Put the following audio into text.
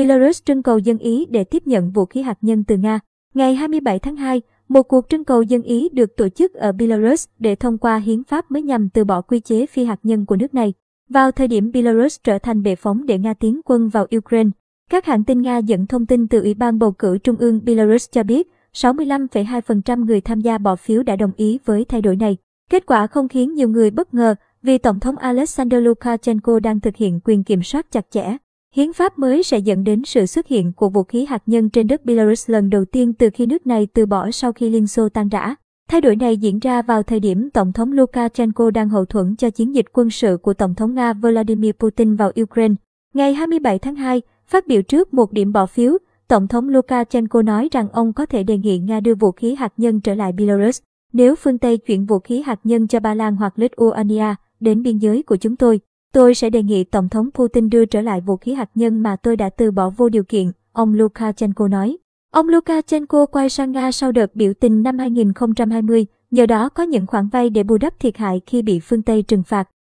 Belarus trưng cầu dân Ý để tiếp nhận vũ khí hạt nhân từ Nga. Ngày 27 tháng 2, một cuộc trưng cầu dân Ý được tổ chức ở Belarus để thông qua hiến pháp mới nhằm từ bỏ quy chế phi hạt nhân của nước này. Vào thời điểm Belarus trở thành bệ phóng để Nga tiến quân vào Ukraine, các hãng tin Nga dẫn thông tin từ Ủy ban bầu cử Trung ương Belarus cho biết 65,2% người tham gia bỏ phiếu đã đồng ý với thay đổi này. Kết quả không khiến nhiều người bất ngờ vì Tổng thống Alexander Lukashenko đang thực hiện quyền kiểm soát chặt chẽ. Hiến pháp mới sẽ dẫn đến sự xuất hiện của vũ khí hạt nhân trên đất Belarus lần đầu tiên từ khi nước này từ bỏ sau khi Liên Xô tan rã. Thay đổi này diễn ra vào thời điểm Tổng thống Lukashenko đang hậu thuẫn cho chiến dịch quân sự của Tổng thống Nga Vladimir Putin vào Ukraine. Ngày 27 tháng 2, phát biểu trước một điểm bỏ phiếu, Tổng thống Lukashenko nói rằng ông có thể đề nghị Nga đưa vũ khí hạt nhân trở lại Belarus. Nếu phương Tây chuyển vũ khí hạt nhân cho Ba Lan hoặc Lithuania đến biên giới của chúng tôi, tôi sẽ đề nghị Tổng thống Putin đưa trở lại vũ khí hạt nhân mà tôi đã từ bỏ vô điều kiện, ông Lukashenko nói. Ông Lukashenko quay sang Nga sau đợt biểu tình năm 2020, nhờ đó có những khoản vay để bù đắp thiệt hại khi bị phương Tây trừng phạt.